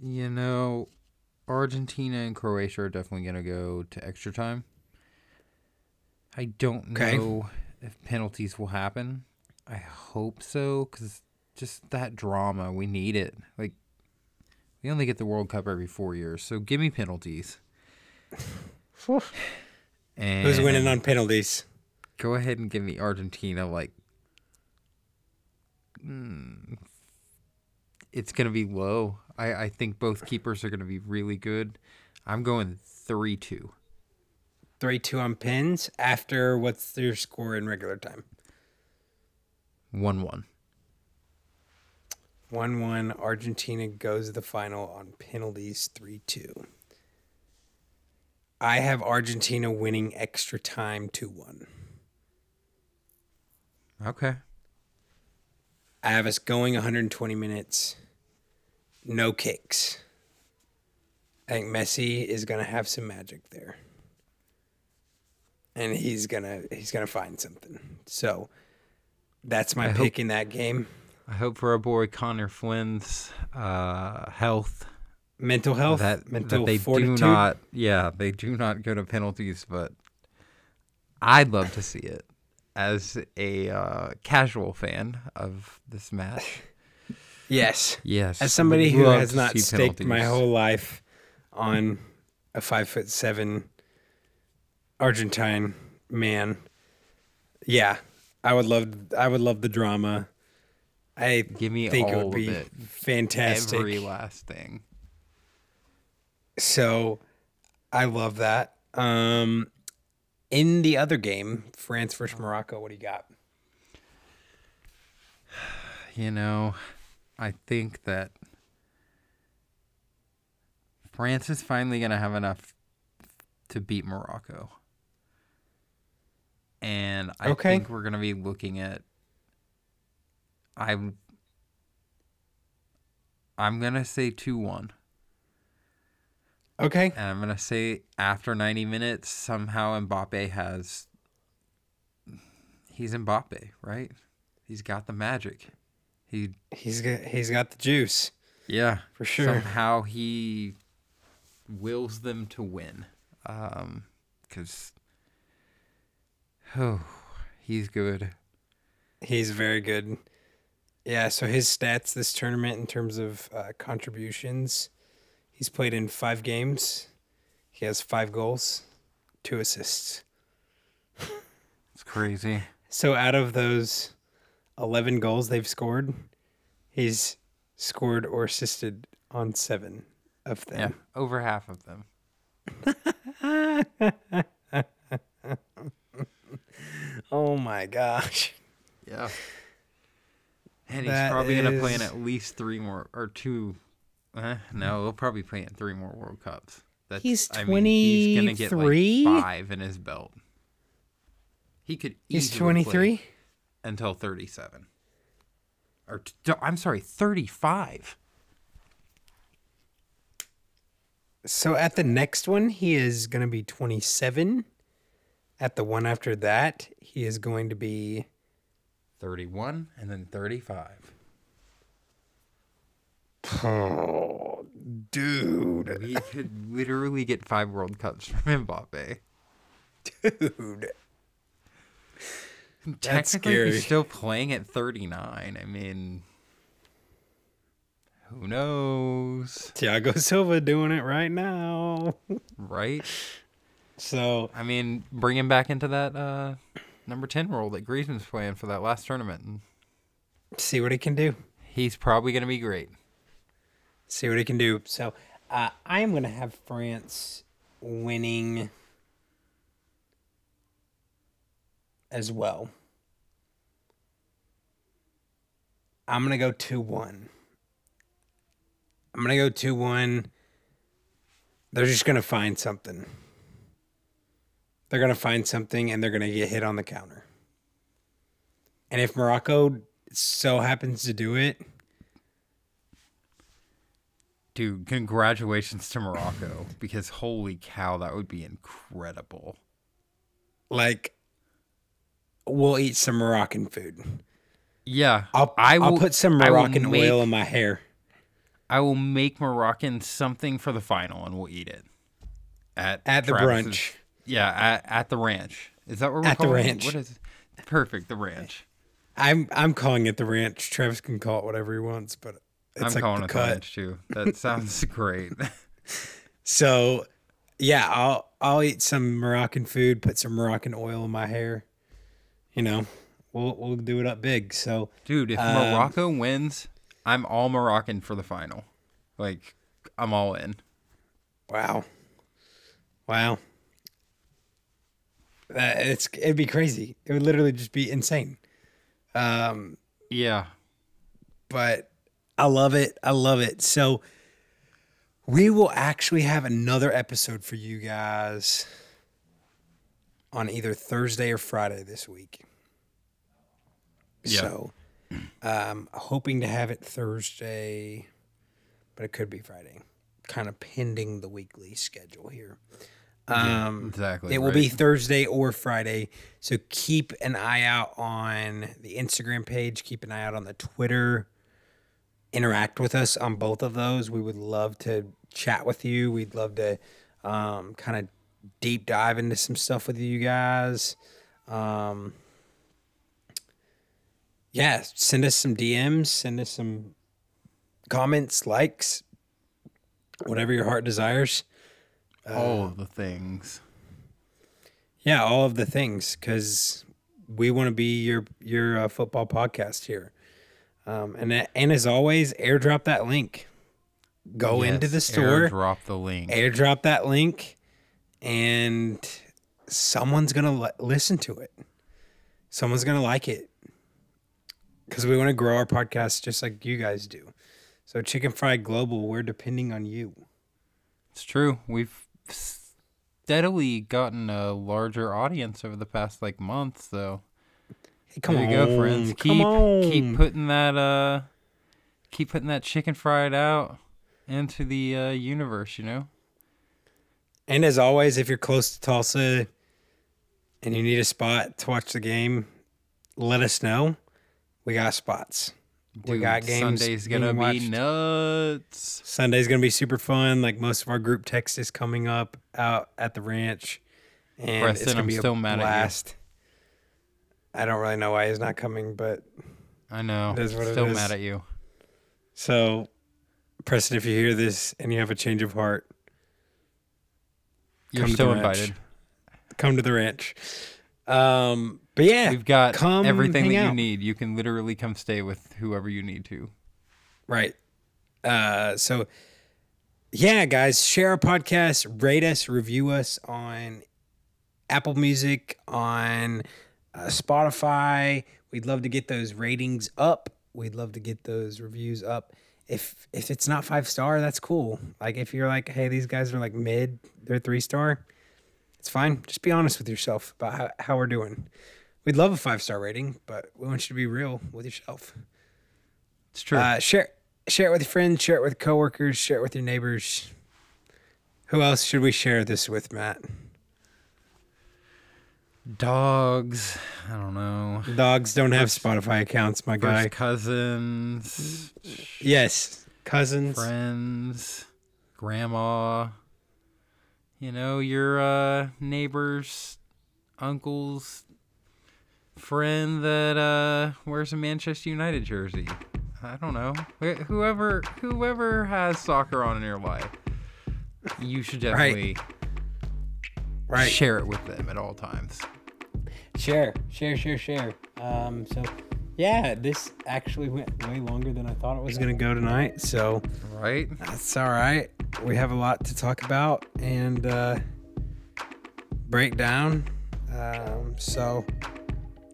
You know, Argentina and Croatia are definitely going to go to extra time. I don't Okay. know if penalties will happen. I hope so because just that drama, we need it. Like, we only get the World Cup every four years, so give me penalties. and Who's winning on penalties? Go ahead and give me Argentina. Like, mm, it's gonna be low. I I think both keepers are gonna be really good. I'm going three two. Three two on pins. After what's their score in regular time? One one. One one. Argentina goes to the final on penalties. Three two. I have Argentina winning extra time two one. Okay. I have us going 120 minutes, no kicks. I think Messi is gonna have some magic there, and he's gonna he's gonna find something. So that's my I pick hope- in that game. I hope for our boy Connor Flynn's uh, health Mental health, that mental that they fortitude. do not. Yeah, they do not go to penalties, but I'd love to see it as a uh, casual fan of this match. Yes, Yes, as somebody who has not staked my whole life on a five foot seven Argentine man, yeah, I would love I would love the drama. I Give me think it all would be it. fantastic. Every last thing. So I love that. Um, in the other game, France versus Morocco, what do you got? You know, I think that France is finally going to have enough to beat Morocco. And I Okay. think we're going to be looking at I'm I'm going to say 2-1. Okay. And I'm going to say after 90 minutes somehow Mbappe has he's Mbappe, right? He's got the magic. He He's got he's got the juice Yeah, for sure. Somehow he wills them to win, because oh, he's good. He's very good. Yeah, so his stats this tournament in terms of uh, contributions, he's played in five games. He has five goals, two assists. It's crazy. So out of those 11 goals they've scored, he's scored or assisted on seven of them. Yeah, over half of them. Oh my gosh. Yeah. And he's That probably gonna play in at least three more or two. Eh, no, he'll probably play in three more World Cups. That's, He's I mean, he's gonna get 23? like five in his belt. He could. He's easily play 23? Until thirty-seven. Or t- I'm sorry, thirty-five. So at the next one, he is going to be 27. At the one after that, he is going to be 31 and then 35. Oh, dude. We could literally get five World Cups from Mbappe. Dude. That's Technically, scary. he's still playing at 39. I mean, who knows, Thiago Silva doing it right now. right? So, I mean, bring him back into that uh, number 10 role that Griezmann's playing for that last tournament. And see what he can do. he's probably going to be great. See what he can do. So, uh, I am going to have France winning as well. I'm going to go 2 1. I'm going to go 2 1. They're just going to find something. They're going to find something and they're going to get hit on the counter. And if Morocco so happens to do it, Dude, congratulations to Morocco because holy cow, that would be incredible. like we'll eat some Moroccan food. Yeah, I'll I will will- put some Moroccan make- oil in my hair. I will make Moroccan something for the final and we'll eat it at At the brunch. Yeah, at, at the ranch. Is that what we're At the calling it? ranch. What is it? Perfect, the ranch. I'm I'm calling it the ranch. Travis can call it whatever he wants, but it's I'm like calling it cut. the ranch too. That sounds great. So yeah, I'll I'll eat some Moroccan food, put some Moroccan oil in my hair. You know, we'll we'll do it up big. So Dude, if Um, Morocco wins, I'm all Moroccan for the final. Like, I'm all in. wow, wow, that it's it'd be crazy. It would literally just be insane. Um, Yeah. but I love it. I love it. So we will actually have another episode for you guys on either Thursday or Friday this week. Yeah. So um hoping to have it Thursday, but it could be Friday. Kind of pending the weekly schedule here. Um Exactly. it will be. Thursday or Friday. So keep an eye out on the Instagram page. Keep an eye out on the Twitter. Interact with us on both of those. We would love to chat with you. We'd love to um, kind of deep dive into some stuff with you guys. Um, yeah, send us some DMs. Send us some comments, likes, whatever your heart desires. all of the things. Yeah, all of the things because we want to be your your uh, football podcast here. Um, and and as always, airdrop that link. Go into the store, Drop the link. airdrop that link, and someone's gonna li- listen to it. Someone's gonna like it because we want to grow our podcast just like you guys do. So, Chicken Fried Global, we're depending on you. It's true. We've steadily gotten a larger audience over the past like month, so Hey, come there on, you go, friends. Keep keep putting that uh keep putting that chicken fried out into the uh, universe, you know? And as always, if you're close to Tulsa and you need a spot to watch the game, let us know. We got spots. we got games. Sunday's gonna be watched. nuts. Sunday's gonna be super fun. Like most of our group text is coming up out at the ranch, and it's Preston, gonna I'm be still a mad at you. blast. I don't really know why he's not coming, but I know. Is what Still mad at you. so Preston, if you hear this and you have a change of heart, You're still invited. come to the ranch. Um, but yeah, We've got come everything that you need. You can literally come stay with whoever you need to. Right. Uh, so, yeah, guys, share our podcast, rate us, review us on Apple Music, on uh, Spotify. We'd love to get those ratings up. We'd love to get those reviews up. If if it's not five star, that's cool. Like if you're like, hey, these guys are like mid, they're three star, it's fine. Just be honest with yourself about how, how we're doing. We'd love a five star rating, but we want you to be real with yourself. It's true. Uh, share share it with your friends, share it with coworkers, share it with your neighbors. Who else should we share this with, Matt? Dogs. I don't know. Dogs don't have Spotify accounts, my guy. Cousins, Yes, cousins. friends, grandma. You know your uh, neighbors, uncles, friend that uh, wears a Manchester United jersey. I don't know. Whoever whoever has soccer on in your life, you should definitely Right. Share it with them at all times. Share, share, share, share. Um, so yeah, this actually went way longer than I thought it was gonna go tonight. So Right? that's all right. We have a lot to talk about and uh, break down. Um, so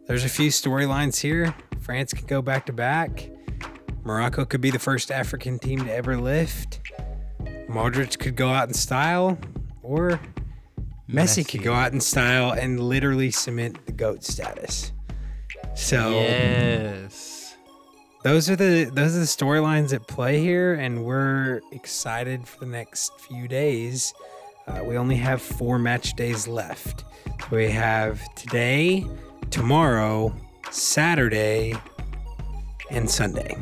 there's a few storylines here. France could go back to back. Morocco could be the first African team to ever lift. Modric could go out in style, or Messi, could go out in style and literally cement the goat status. So Yes. those are the those are the storylines at play here, and we're excited for the next few days. Uh, we only have four match days left. We have today, tomorrow, Saturday, and Sunday.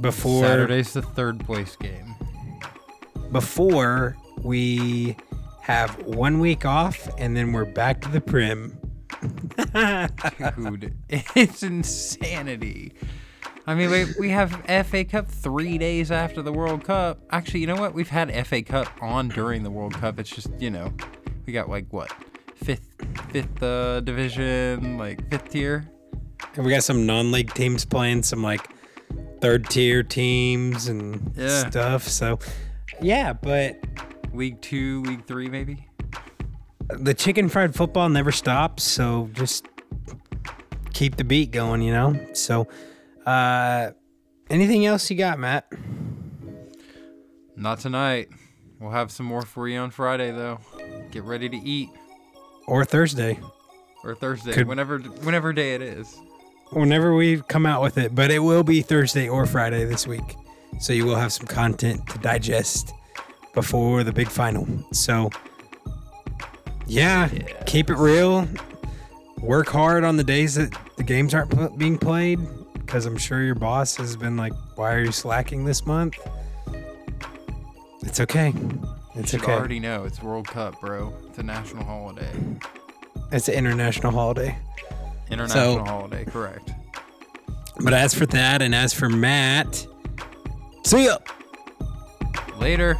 Before Saturday's the third place game. before we have one week off, and then we're back to the Prem. Dude, it's insanity. I mean, we, we have FA Cup three days after the World Cup. Actually, you know what? We've had FA Cup on during the World Cup. It's just, you know, we got like what? Fifth fifth uh, division, like fifth tier. And we got some non-league teams playing some like third tier teams and Yeah. stuff. So yeah, but League two, league three, maybe. the chicken fried football never stops. So just keep the beat going, you know. So uh anything else you got, Matt? Not tonight. We'll have some more for you on Friday, though. Get ready to eat. Or Thursday? Or Thursday, Could- whenever whenever day it is. Whenever we come out with it, but it will be Thursday or Friday this week. So you will have some content to digest before the big final. So yeah, keep it real. Work hard on the days that the games aren't being played because I'm sure your boss has been like, "Why are you slacking this month?" It's okay. It's You okay. already know it's World Cup, bro. It's a national holiday. It's an international holiday. International holiday, correct. But as for that, and as for Matt, see ya. Later.